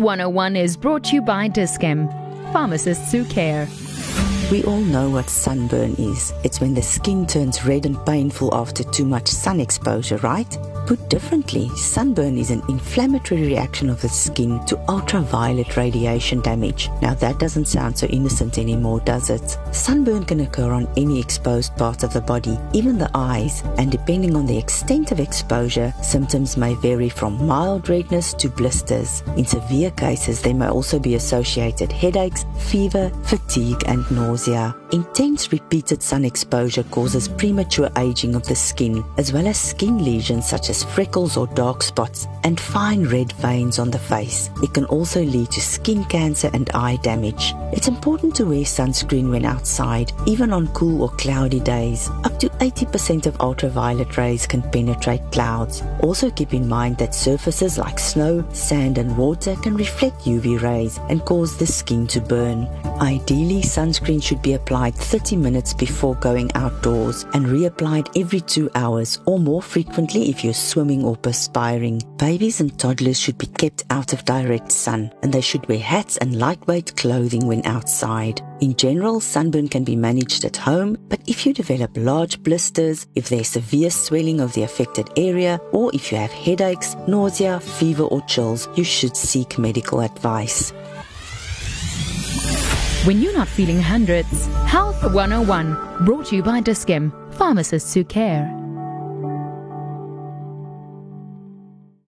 Health 101 is brought to you by Dis-chem, pharmacists who care. We all know what sunburn is. It's when the skin turns red and painful after too much sun exposure, right? Put differently, sunburn is an inflammatory reaction of the skin to ultraviolet radiation damage. Now that doesn't sound so innocent anymore, does it? Sunburn can occur on any exposed part of the body, even the eyes, and depending on the extent of exposure, symptoms may vary from mild redness to blisters. In severe cases, they may also be associated headaches, fever, fatigue, and nausea. Intense repeated sun exposure causes premature aging of the skin, as well as skin lesions such as freckles or dark spots, and fine red veins on the face. It can also lead to skin cancer and eye damage. It's important to wear sunscreen when outside, even on cool or cloudy days. Up to 80% of ultraviolet rays can penetrate clouds. Also keep in mind that surfaces like snow, sand, and water can reflect UV rays and cause the skin to burn. Ideally, sunscreen should be applied 30 minutes before going outdoors and reapplied every two hours or more frequently if you're swimming or perspiring. Babies and toddlers should be kept out of direct sun and they should wear hats and lightweight clothing when outside. In general, sunburn can be managed at home, but if you develop large blisters, if there's severe swelling of the affected area, or if you have headaches, nausea, fever, or chills, you should seek medical advice. When you're not feeling hundreds, Health 101, brought to you by Dis-chem, pharmacists who care.